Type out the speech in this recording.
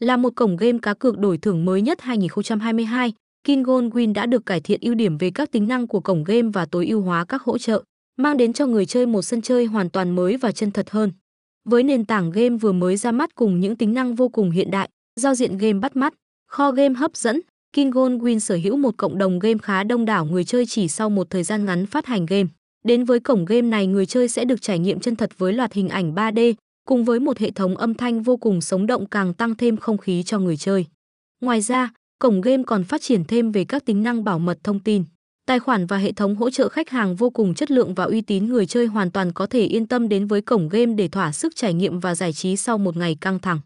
Là một cổng game cá cược đổi thưởng mới nhất 2022, KinGold Win đã được cải thiện ưu điểm về các tính năng của cổng game và tối ưu hóa các hỗ trợ, mang đến cho người chơi một sân chơi hoàn toàn mới và chân thật hơn. Với nền tảng game vừa mới ra mắt cùng những tính năng vô cùng hiện đại, giao diện game bắt mắt, kho game hấp dẫn, KinGold Win sở hữu một cộng đồng game khá đông đảo người chơi chỉ sau một thời gian ngắn phát hành game. Đến với cổng game này người chơi sẽ được trải nghiệm chân thật với loạt hình ảnh 3D, cùng với một hệ thống âm thanh vô cùng sống động càng tăng thêm không khí cho người chơi. Ngoài ra, cổng game còn phát triển thêm về các tính năng bảo mật thông tin. Tài khoản và hệ thống hỗ trợ khách hàng vô cùng chất lượng và uy tín người chơi hoàn toàn có thể yên tâm đến với cổng game để thỏa sức trải nghiệm và giải trí sau một ngày căng thẳng.